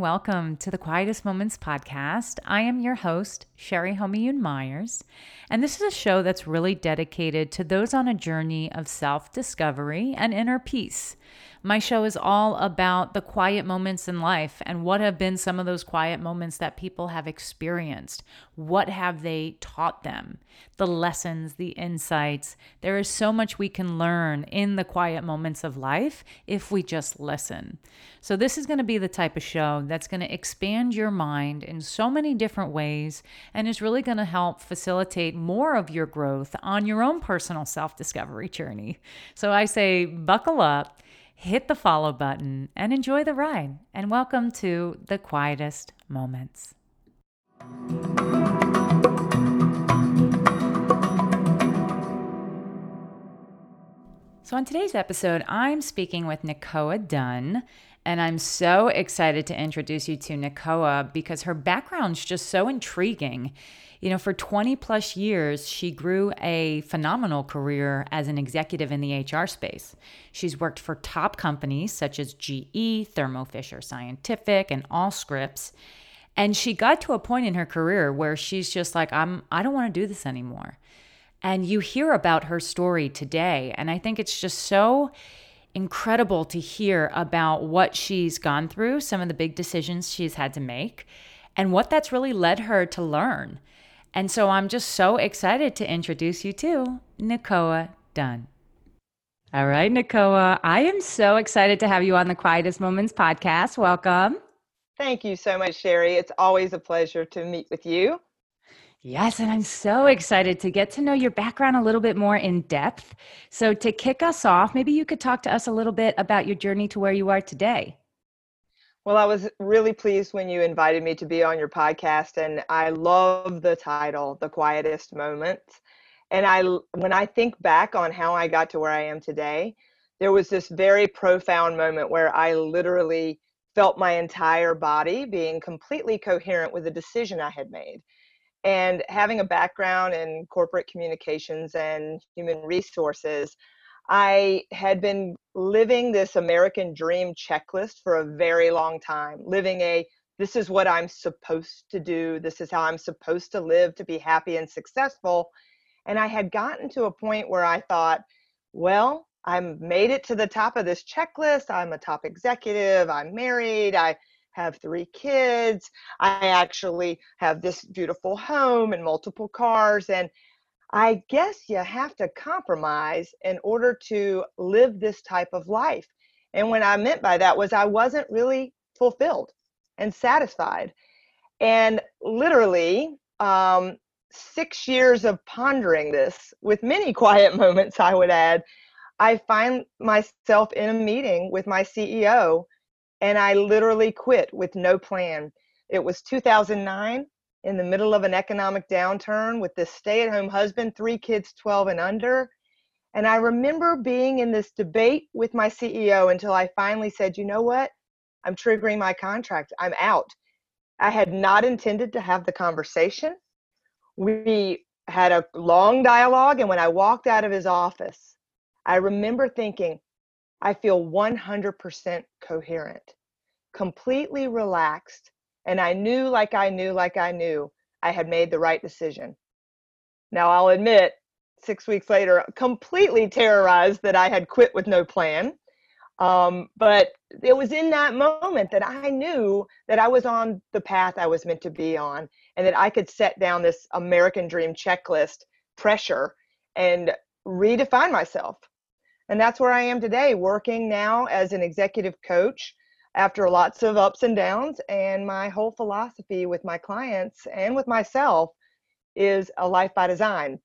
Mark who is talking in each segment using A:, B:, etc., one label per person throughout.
A: welcome to the Quietest Moments podcast. I am your host, Sherry Homiyoon Myers, and this is a show that's really dedicated to those on a journey of self discovery and inner peace. My show is all about the quiet moments in life and what have been some of those quiet moments that people have experienced. What have they taught them? The lessons, the insights. There is so much we can learn in the quiet moments of life if we just listen. So, this is going to be the type of show that's going to expand your mind in so many different ways and is really going to help facilitate more of your growth on your own personal self discovery journey. So, I say, buckle up hit the follow button and enjoy the ride. And welcome to the quietest moments. So, on today's episode, I'm speaking with Nicoa Dunne, and I'm so excited to introduce you to Nicoa because her background's just so intriguing. You know, for 20 plus years, she grew a phenomenal career as an executive in the HR space. She's worked for top companies such as GE, Thermo Fisher Scientific, and Allscripts. And she got to a point in her career where she's just like, I'm, I don't want to do this anymore. And you hear about her story today. And I think it's just so incredible to hear about what she's gone through, some of the big decisions she's had to make, and what that's really led her to learn. And so I'm just so excited to introduce you to Nicoa Dunne. All right, Nicoa, I am so excited to have you on the Quietest Moments podcast. Welcome.
B: Thank you so much, Sherry. It's always a pleasure to meet with you.
A: Yes, and I'm so excited to get to know your background a little bit more in depth. So, to kick us off, maybe you could talk to us a little bit about your journey to where you are today.
B: Well, I was really pleased when you invited me to be on your podcast, and I love the title, The Quietest Moments. And I, when I think back on how I got to where I am today, there was this very profound moment where I literally felt my entire body being completely coherent with the decision I had made. And having a background in corporate communications and human resources, I had been living this American dream checklist for a very long time, living a this is what I'm supposed to do, this is how I'm supposed to live to be happy and successful. And I had gotten to a point where I thought, well, I'm made it to the top of this checklist. I'm a top executive. I'm married. I have three kids. I actually have this beautiful home and multiple cars. And I guess you have to compromise in order to live this type of life. And what I meant by that was I wasn't really fulfilled and satisfied. And literally, um, six years of pondering this, with many quiet moments, I would add, I find myself in a meeting with my CEO and I literally quit with no plan. It was 2009 in the middle of an economic downturn with this stay at home husband, three kids 12 and under. And I remember being in this debate with my CEO until I finally said, you know what? I'm triggering my contract. I'm out. I had not intended to have the conversation. We had a long dialogue. And when I walked out of his office, I remember thinking, I feel 100% coherent, completely relaxed, and I knew, like I knew, like I knew, I had made the right decision. Now, I'll admit, six weeks later, completely terrorized that I had quit with no plan. Um, but it was in that moment that I knew that I was on the path I was meant to be on and that I could set down this American dream checklist pressure and redefine myself. And that's where I am today, working now as an executive coach after lots of ups and downs. And my whole philosophy with my clients and with myself is a life by design.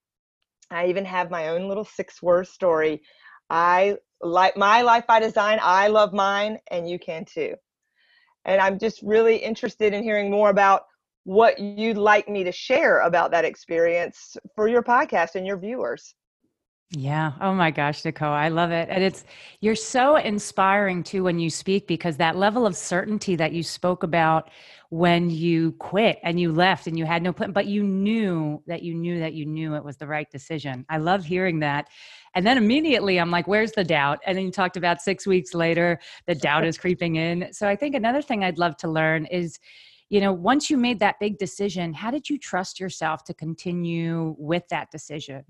B: I even have my own little six word story. I like my life by design. I love mine, and you can too. And I'm just really interested in hearing more about what you'd like me to share about that experience for your podcast and your viewers.
A: Yeah. Oh my gosh, Nicole, I love it. And it's, you're so inspiring too when you speak because that level of certainty that you spoke about when you quit and you left and you had no plan, but you knew that you knew that you knew it was the right decision. I love hearing that. And then immediately I'm like, where's the doubt? And then you talked about six weeks later, the doubt is creeping in. So I think another thing I'd love to learn is, you know, once you made that big decision, how did you trust yourself to continue with that decision?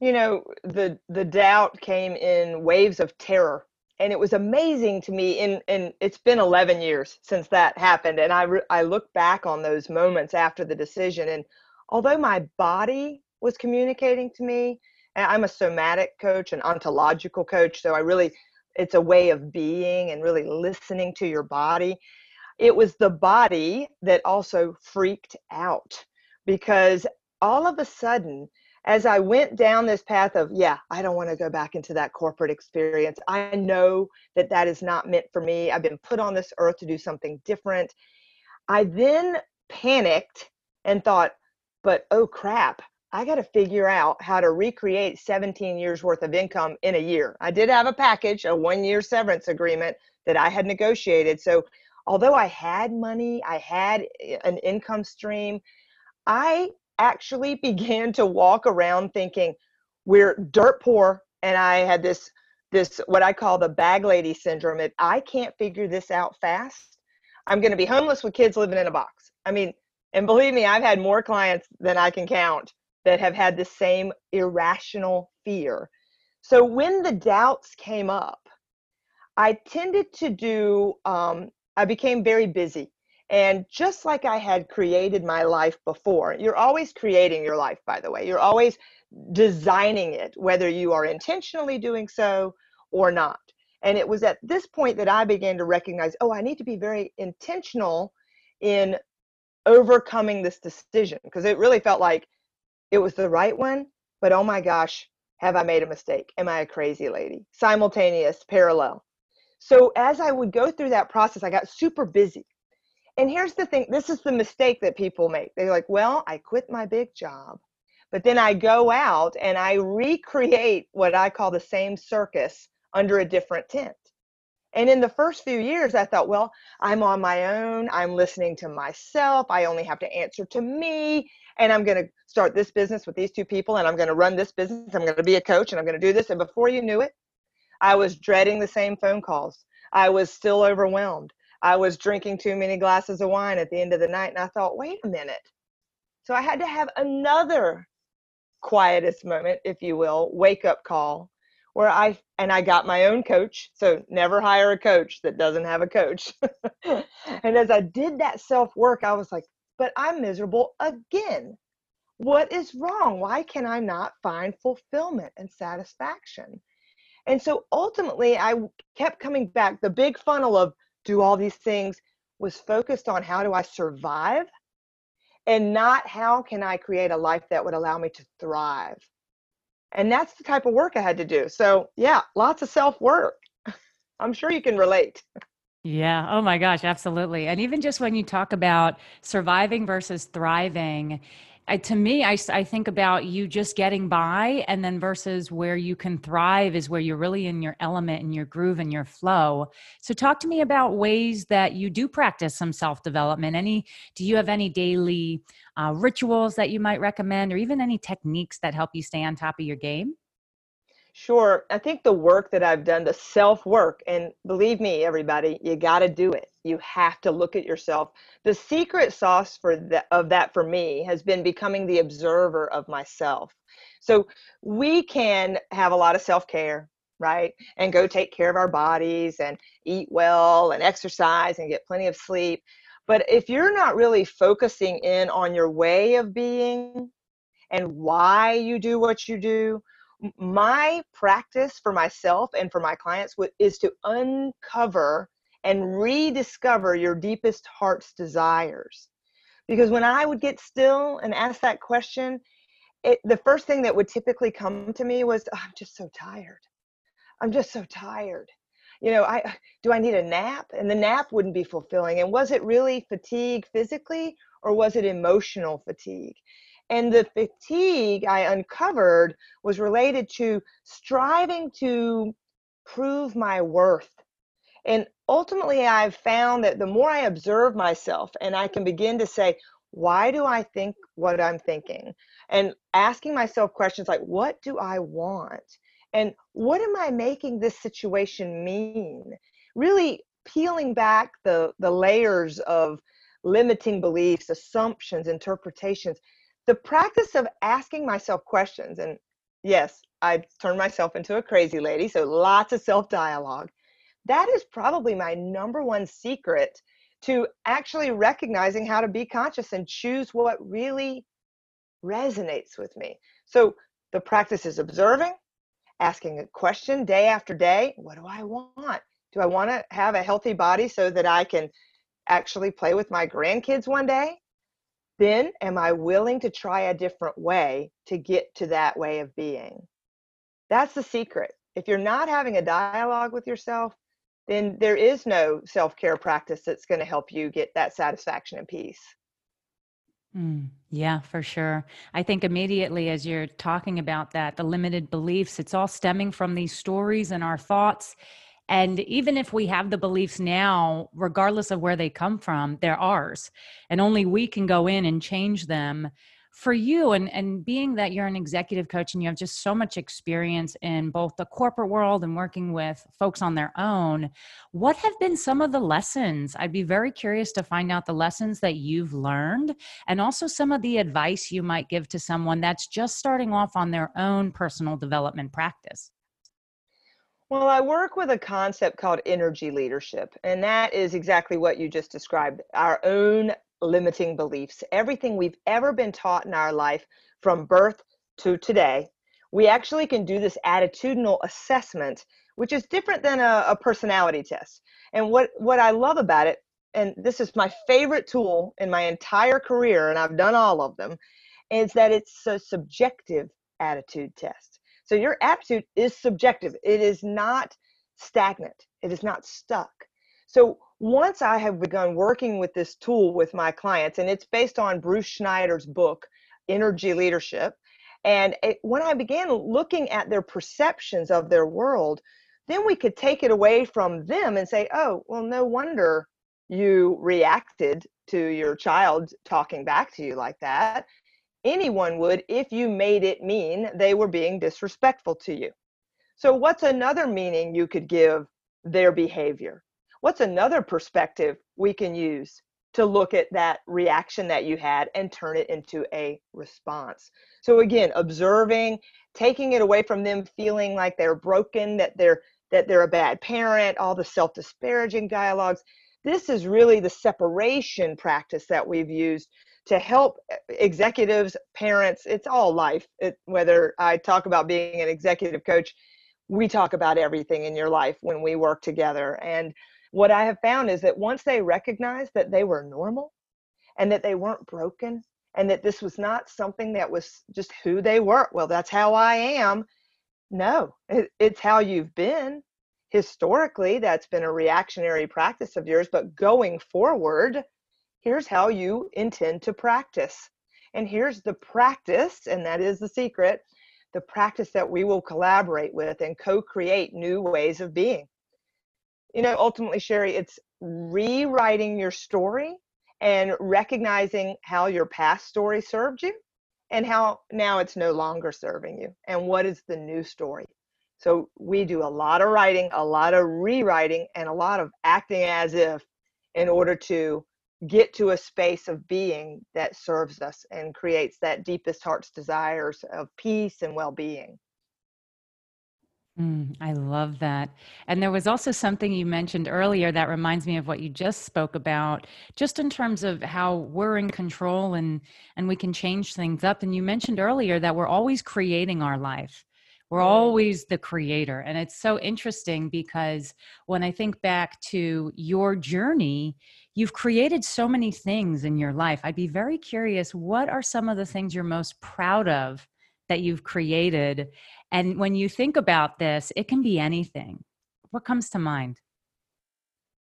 B: You know, the the doubt came in waves of terror and it was amazing to me in and it's been 11 years since that happened and I re- I look back on those moments after the decision and although my body was communicating to me I'm a somatic coach an ontological coach so I really it's a way of being and really listening to your body. It was the body that also freaked out because all of a sudden as I went down this path of, yeah, I don't want to go back into that corporate experience. I know that that is not meant for me. I've been put on this earth to do something different. I then panicked and thought, but oh crap, I got to figure out how to recreate 17 years worth of income in a year. I did have a package, a one year severance agreement that I had negotiated. So, although I had money, I had eh, an income stream, I actually began to walk around thinking we're dirt poor and i had this this what i call the bag lady syndrome if i can't figure this out fast. I'm going to be homeless with kids living in a box. I mean and believe me i've had more clients than i can count that have had the same irrational fear. So when the doubts came up i tended to do um, i became very busy and just like I had created my life before, you're always creating your life, by the way. You're always designing it, whether you are intentionally doing so or not. And it was at this point that I began to recognize oh, I need to be very intentional in overcoming this decision because it really felt like it was the right one. But oh my gosh, have I made a mistake? Am I a crazy lady? Simultaneous, parallel. So as I would go through that process, I got super busy and here's the thing this is the mistake that people make. They're like, well, I quit my big job, but then I go out and I recreate what I call the same circus under a different tent. And in the first few years, I thought, well, I'm on my own. I'm listening to myself. I only have to answer to me. And I'm going to start this business with these two people. And I'm going to run this business. I'm going to be a coach and I'm going to do this. And before you knew it, I was dreading the same phone calls. I was still overwhelmed. I was drinking too many glasses of wine at the end of the night. And I thought, wait a minute. So I had to have another quietest moment, if you will, wake up call where I and I got my own coach. So never hire a coach that doesn't have a coach. and as I did that self work, I was like, but I'm miserable again. What is wrong? Why can I not find fulfillment and satisfaction? And so ultimately, I kept coming back. The big funnel of do all these things was focused on how do I survive and not how can I create a life that would allow me to thrive. And that's the type of work I had to do. So, yeah, lots of self work. I'm sure you can relate.
A: Yeah. Oh my gosh, absolutely. And even just when you talk about surviving versus thriving, I, to me, I, I think about you just getting by, and then versus where you can thrive is where you're really in your element and your groove and your flow. So, talk to me about ways that you do practice some self development. Any, do you have any daily uh, rituals that you might recommend, or even any techniques that help you stay on top of your game?
B: Sure. I think the work that I've done, the self work, and believe me, everybody, you got to do it. You have to look at yourself. The secret sauce for that of that for me has been becoming the observer of myself. So we can have a lot of self care, right? And go take care of our bodies and eat well and exercise and get plenty of sleep. But if you're not really focusing in on your way of being and why you do what you do, my practice for myself and for my clients is to uncover and rediscover your deepest heart's desires. Because when I would get still and ask that question, it, the first thing that would typically come to me was, oh, I'm just so tired. I'm just so tired. You know, I do I need a nap? And the nap wouldn't be fulfilling. And was it really fatigue physically or was it emotional fatigue? And the fatigue I uncovered was related to striving to prove my worth. And ultimately, I've found that the more I observe myself and I can begin to say, why do I think what I'm thinking? And asking myself questions like, what do I want? And what am I making this situation mean? Really peeling back the, the layers of limiting beliefs, assumptions, interpretations. The practice of asking myself questions, and yes, I turned myself into a crazy lady, so lots of self dialogue. That is probably my number one secret to actually recognizing how to be conscious and choose what really resonates with me. So the practice is observing, asking a question day after day what do I want? Do I want to have a healthy body so that I can actually play with my grandkids one day? Then am I willing to try a different way to get to that way of being? That's the secret. If you're not having a dialogue with yourself, then there is no self care practice that's going to help you get that satisfaction and peace.
A: Mm, yeah, for sure. I think immediately as you're talking about that, the limited beliefs, it's all stemming from these stories and our thoughts. And even if we have the beliefs now, regardless of where they come from, they're ours. And only we can go in and change them. For you and and being that you're an executive coach and you have just so much experience in both the corporate world and working with folks on their own what have been some of the lessons? I'd be very curious to find out the lessons that you've learned and also some of the advice you might give to someone that's just starting off on their own personal development practice
B: well, I work with a concept called energy leadership, and that is exactly what you just described our own limiting beliefs. Everything we've ever been taught in our life from birth to today, we actually can do this attitudinal assessment, which is different than a, a personality test. And what, what I love about it, and this is my favorite tool in my entire career, and I've done all of them, is that it's a subjective attitude test. So your aptitude is subjective, it is not stagnant, it is not stuck. So once I have begun working with this tool with my clients, and it's based on Bruce Schneider's book, Energy Leadership. And it, when I began looking at their perceptions of their world, then we could take it away from them and say, oh, well, no wonder you reacted to your child talking back to you like that. Anyone would if you made it mean they were being disrespectful to you. So, what's another meaning you could give their behavior? what's another perspective we can use to look at that reaction that you had and turn it into a response. So again, observing, taking it away from them feeling like they're broken, that they're that they're a bad parent, all the self-disparaging dialogues. This is really the separation practice that we've used to help executives, parents, it's all life. It, whether I talk about being an executive coach, we talk about everything in your life when we work together. And what I have found is that once they recognized that they were normal and that they weren't broken and that this was not something that was just who they were, well, that's how I am. No, it, it's how you've been. Historically, that's been a reactionary practice of yours, but going forward, here's how you intend to practice. And here's the practice, and that is the secret the practice that we will collaborate with and co create new ways of being you know, ultimately, Sherry, it's rewriting your story and recognizing how your past story served you and how now it's no longer serving you and what is the new story. So we do a lot of writing, a lot of rewriting, and a lot of acting as if in order to get to a space of being that serves us and creates that deepest heart's desires of peace and well being.
A: Mm, I love that. And there was also something you mentioned earlier that reminds me of what you just spoke about, just in terms of how we're in control and and we can change things up. And you mentioned earlier that we're always creating our life. We're always the creator. And it's so interesting because when I think back to your journey, you've created so many things in your life. I'd be very curious what are some of the things you're most proud of that you've created and when you think about this, it can be anything. What comes to mind?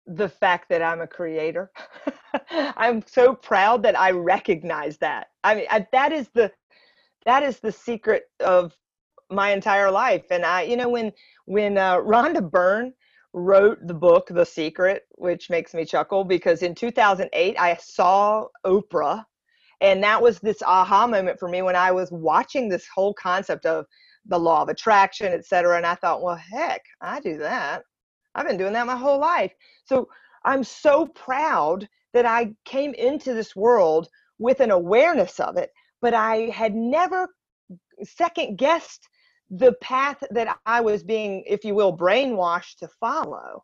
B: The fact that I'm a creator. I'm so proud that I recognize that. I mean, I, that is the that is the secret of my entire life. And I, you know, when when uh, Rhonda Byrne wrote the book The Secret, which makes me chuckle because in 2008 I saw Oprah and that was this aha moment for me when I was watching this whole concept of the law of attraction, et cetera. And I thought, well, heck, I do that. I've been doing that my whole life. So I'm so proud that I came into this world with an awareness of it, but I had never second guessed the path that I was being, if you will, brainwashed to follow.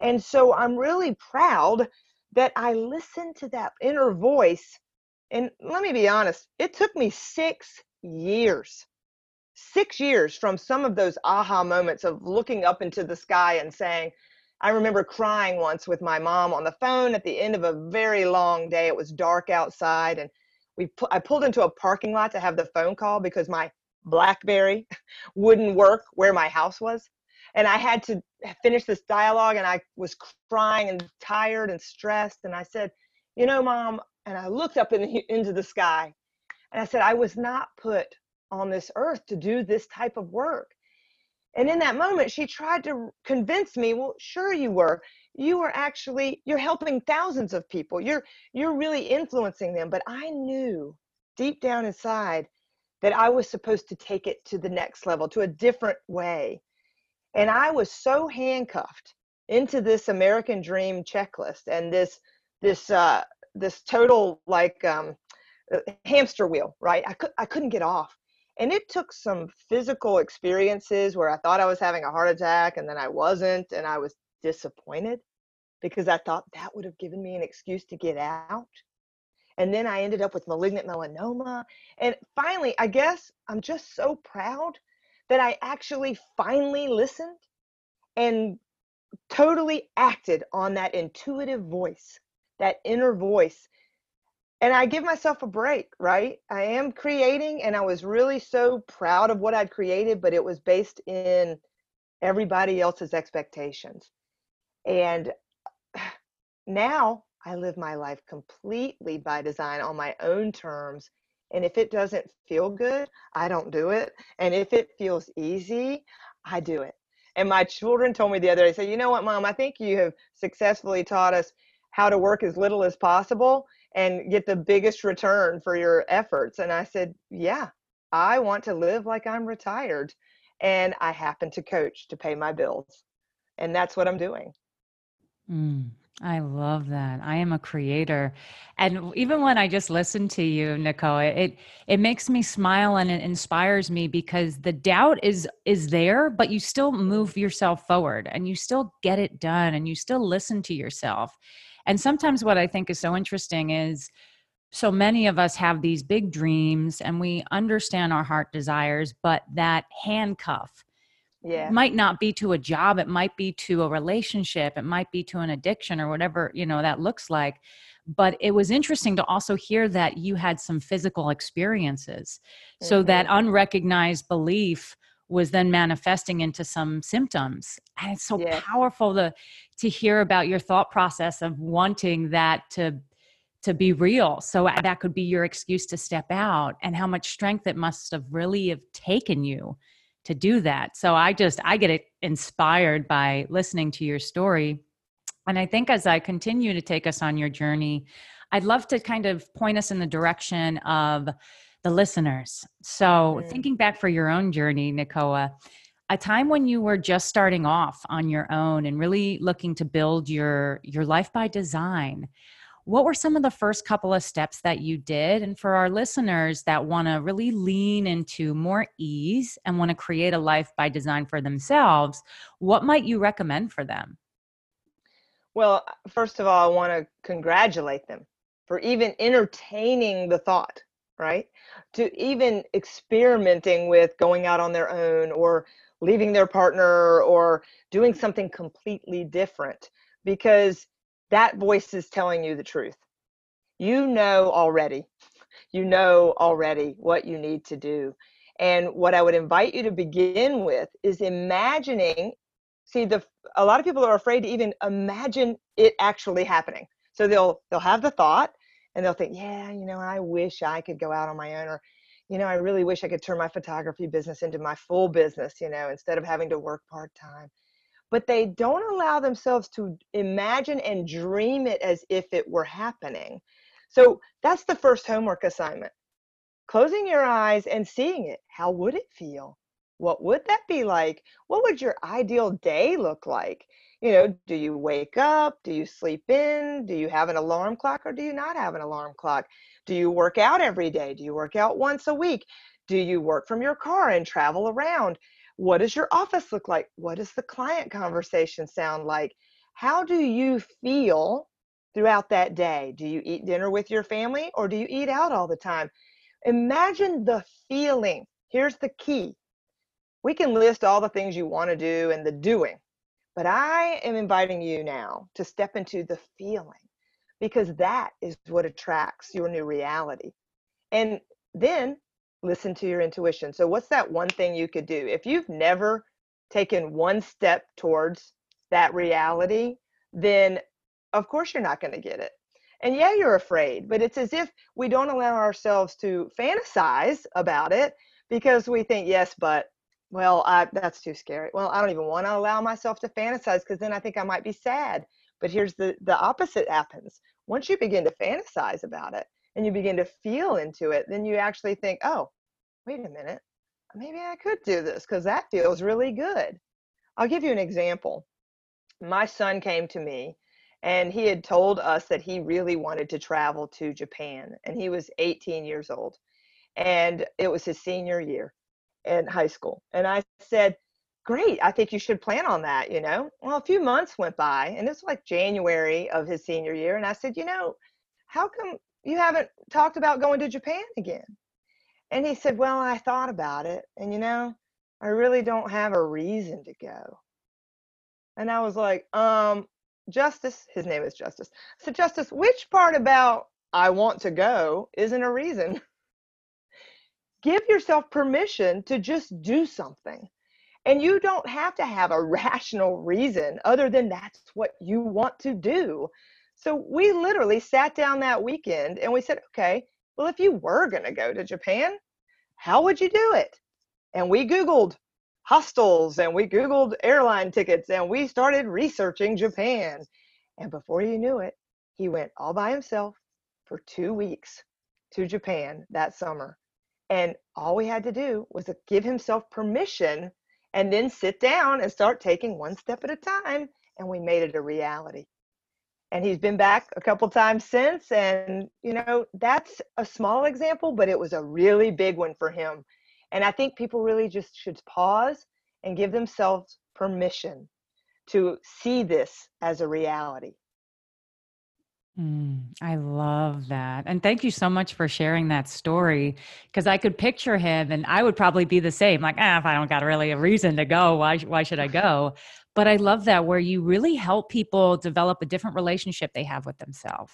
B: And so I'm really proud that I listened to that inner voice and let me be honest, it took me six years, six years from some of those aha moments of looking up into the sky and saying, I remember crying once with my mom on the phone at the end of a very long day. It was dark outside, and we pu- I pulled into a parking lot to have the phone call because my BlackBerry wouldn't work where my house was, and I had to finish this dialogue. And I was crying and tired and stressed, and I said, "You know, mom, and I looked up in the, into the sky and I said, I was not put on this earth to do this type of work. And in that moment, she tried to convince me, well, sure you were. You were actually, you're helping thousands of people. You're, you're really influencing them. But I knew deep down inside that I was supposed to take it to the next level, to a different way. And I was so handcuffed into this American dream checklist and this, this, uh, this total like um, uh, hamster wheel, right? I could I couldn't get off, and it took some physical experiences where I thought I was having a heart attack, and then I wasn't, and I was disappointed because I thought that would have given me an excuse to get out. And then I ended up with malignant melanoma. And finally, I guess I'm just so proud that I actually finally listened and totally acted on that intuitive voice that inner voice and I give myself a break, right? I am creating, and I was really so proud of what I'd created, but it was based in everybody else's expectations. And now I live my life completely by design on my own terms. And if it doesn't feel good, I don't do it. And if it feels easy, I do it. And my children told me the other day, say, you know what, mom, I think you have successfully taught us how to work as little as possible and get the biggest return for your efforts. And I said, Yeah, I want to live like I'm retired. And I happen to coach to pay my bills. And that's what I'm doing.
A: Mm, I love that. I am a creator. And even when I just listen to you, Nicoa, it it makes me smile and it inspires me because the doubt is is there, but you still move yourself forward and you still get it done and you still listen to yourself. And sometimes what I think is so interesting is so many of us have these big dreams and we understand our heart desires, but that handcuff yeah. might not be to a job, it might be to a relationship, it might be to an addiction or whatever, you know, that looks like. But it was interesting to also hear that you had some physical experiences. Mm-hmm. So that mm-hmm. unrecognized belief was then manifesting into some symptoms and it's so yeah. powerful to to hear about your thought process of wanting that to to be real so that could be your excuse to step out and how much strength it must have really have taken you to do that so i just i get inspired by listening to your story and i think as i continue to take us on your journey i'd love to kind of point us in the direction of the listeners. So, mm-hmm. thinking back for your own journey, Nicoa, a time when you were just starting off on your own and really looking to build your your life by design. What were some of the first couple of steps that you did? And for our listeners that want to really lean into more ease and want to create a life by design for themselves, what might you recommend for them?
B: Well, uh, first of all, I want to congratulate them for even entertaining the thought right? To even experimenting with going out on their own or leaving their partner or doing something completely different because that voice is telling you the truth. You know already. You know already what you need to do. And what I would invite you to begin with is imagining see the a lot of people are afraid to even imagine it actually happening. So they'll they'll have the thought and they'll think, yeah, you know, I wish I could go out on my own, or, you know, I really wish I could turn my photography business into my full business, you know, instead of having to work part time. But they don't allow themselves to imagine and dream it as if it were happening. So that's the first homework assignment. Closing your eyes and seeing it. How would it feel? What would that be like? What would your ideal day look like? You know, do you wake up? Do you sleep in? Do you have an alarm clock or do you not have an alarm clock? Do you work out every day? Do you work out once a week? Do you work from your car and travel around? What does your office look like? What does the client conversation sound like? How do you feel throughout that day? Do you eat dinner with your family or do you eat out all the time? Imagine the feeling. Here's the key. We can list all the things you want to do and the doing, but I am inviting you now to step into the feeling because that is what attracts your new reality. And then listen to your intuition. So, what's that one thing you could do? If you've never taken one step towards that reality, then of course you're not going to get it. And yeah, you're afraid, but it's as if we don't allow ourselves to fantasize about it because we think, yes, but well, I, that's too scary. Well, I don't even want to allow myself to fantasize because then I think I might be sad. But here's the the opposite happens. Once you begin to fantasize about it and you begin to feel into it, then you actually think, oh, wait a minute, maybe I could do this because that feels really good. I'll give you an example. My son came to me and he had told us that he really wanted to travel to Japan and he was 18 years old and it was his senior year in high school and I said great I think you should plan on that you know well a few months went by and it's like January of his senior year and I said you know how come you haven't talked about going to Japan again and he said well I thought about it and you know I really don't have a reason to go and I was like um Justice, his name is Justice. So, Justice, which part about I want to go isn't a reason? Give yourself permission to just do something. And you don't have to have a rational reason other than that's what you want to do. So we literally sat down that weekend and we said, okay, well, if you were going to go to Japan, how would you do it? And we Googled hostels and we Googled airline tickets and we started researching Japan. And before you knew it, he went all by himself for two weeks to Japan that summer. And all we had to do was give himself permission and then sit down and start taking one step at a time. And we made it a reality. And he's been back a couple times since. And, you know, that's a small example, but it was a really big one for him and I think people really just should pause and give themselves permission to see this as a reality.
A: Mm, I love that. And thank you so much for sharing that story because I could picture him and I would probably be the same like, ah, if I don't got really a reason to go, why, why should I go? But I love that where you really help people develop a different relationship they have with themselves.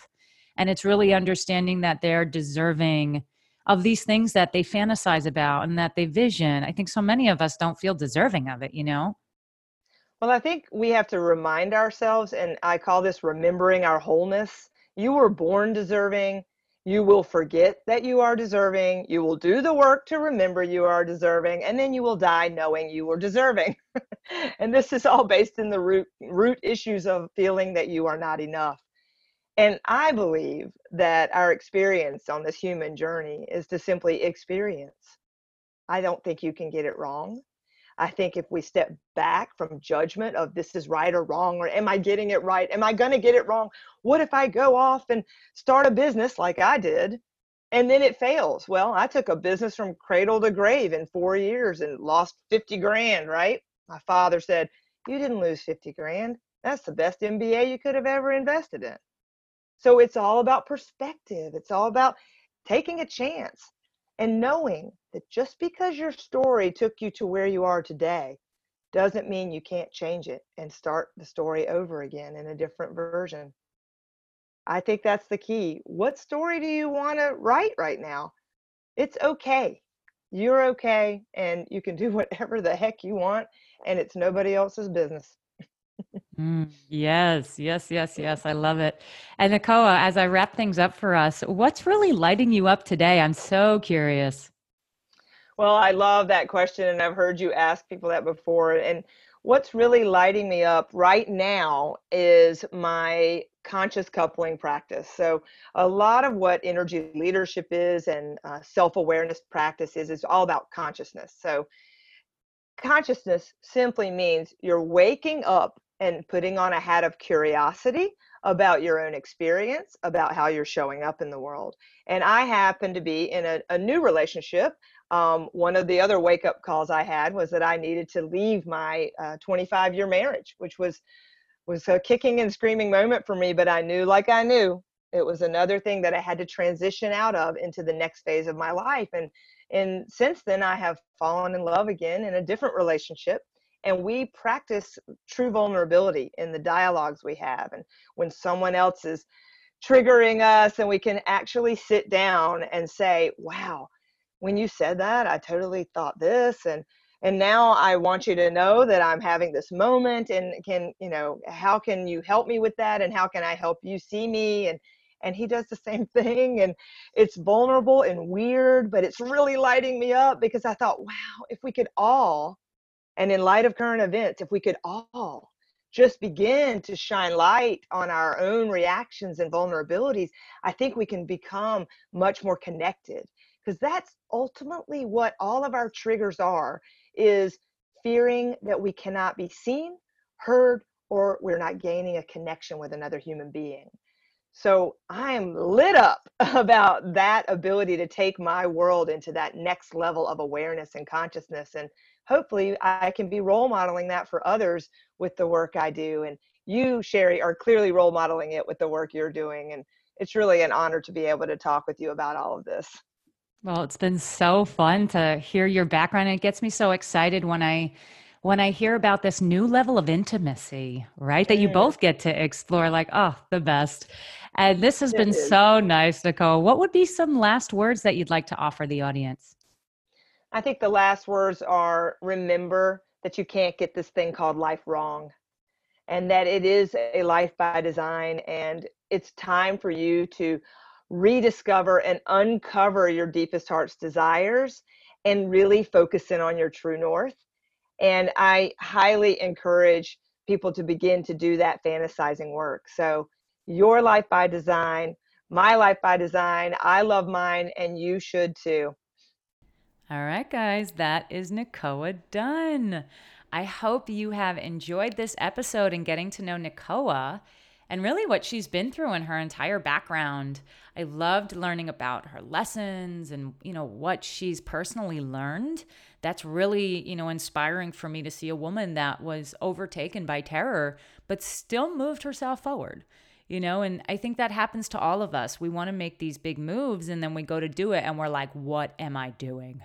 A: And it's really understanding that they're deserving of these things that they fantasize about and that they vision. I think so many of us don't feel deserving of it, you know?
B: Well, I think we have to remind ourselves, and I call this remembering our wholeness. You were born deserving. You will forget that you are deserving. You will do the work to remember you are deserving, and then you will die knowing you were deserving. and this is all based in the root root issues of feeling that you are not enough. And I believe that our experience on this human journey is to simply experience. I don't think you can get it wrong. I think if we step back from judgment of this is right or wrong, or am I getting it right? Am I going to get it wrong? What if I go off and start a business like I did and then it fails? Well, I took a business from cradle to grave in four years and lost 50 grand, right? My father said, You didn't lose 50 grand. That's the best MBA you could have ever invested in. So it's all about perspective. It's all about taking a chance and knowing that just because your story took you to where you are today doesn't mean you can't change it and start the story over again in a different version. I think that's the key. What story do you want to write right now? It's okay. You're okay and you can do whatever the heck you want and it's nobody else's business.
A: Mm, yes, yes, yes, yes. I love it. And Nicoa, as I wrap things up for us, what's really lighting you up today? I'm so curious.
B: Well, I love that question, and I've heard you ask people that before. And what's really lighting me up right now is my conscious coupling practice. So, a lot of what energy leadership is and uh, self awareness practice is, is all about consciousness. So, consciousness simply means you're waking up and putting on a hat of curiosity about your own experience, about how you're showing up in the world. And I happen to be in a, a new relationship. Um, one of the other wake up calls I had was that I needed to leave my 25 uh, year marriage, which was was a kicking and screaming moment for me, but I knew, like I knew, it was another thing that I had to transition out of into the next phase of my life. And and since then, I have fallen in love again in a different relationship. And we practice true vulnerability in the dialogues we have. And when someone else is triggering us, and we can actually sit down and say, wow, when you said that, I totally thought this. And and now i want you to know that i'm having this moment and can you know how can you help me with that and how can i help you see me and and he does the same thing and it's vulnerable and weird but it's really lighting me up because i thought wow if we could all and in light of current events if we could all just begin to shine light on our own reactions and vulnerabilities i think we can become much more connected because that's ultimately what all of our triggers are is fearing that we cannot be seen, heard, or we're not gaining a connection with another human being. So I'm lit up about that ability to take my world into that next level of awareness and consciousness. And hopefully I can be role modeling that for others with the work I do. And you, Sherry, are clearly role modeling it with the work you're doing. And it's really an honor to be able to talk with you about all of this.
A: Well, it's been so fun to hear your background. It gets me so excited when I when I hear about this new level of intimacy, right? That you both get to explore like, oh, the best. And this has it been is. so nice, Nicole. What would be some last words that you'd like to offer the audience?
B: I think the last words are remember that you can't get this thing called life wrong and that it is a life by design and it's time for you to rediscover and uncover your deepest heart's desires and really focus in on your true north. And I highly encourage people to begin to do that fantasizing work. So, your life by design, my life by design, I love mine, and you should too.
A: All right, guys, that is Nicoa Dunne. I hope you have enjoyed this episode and getting to know Nicoa and really what she's been through in her entire background. I loved learning about her lessons and, you know, what she's personally learned. That's really, you know, inspiring for me to see a woman that was overtaken by terror, but still moved herself forward. You know, and I think that happens to all of us. We want to make these big moves and then we go to do it and we're like, what am I doing?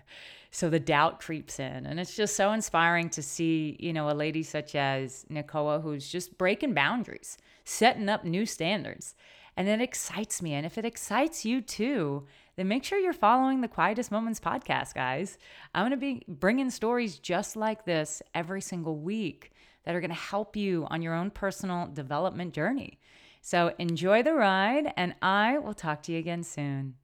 A: So the doubt creeps in. And it's just so inspiring to see, you know, a lady such as Nicoa who's just breaking boundaries setting up new standards. And it excites me. And if it excites you too, then make sure you're following the Quietest Moments podcast, guys. I'm going to be bringing stories just like this every single week that are going to help you on your own personal development journey. So enjoy the ride, and I will talk to you again soon.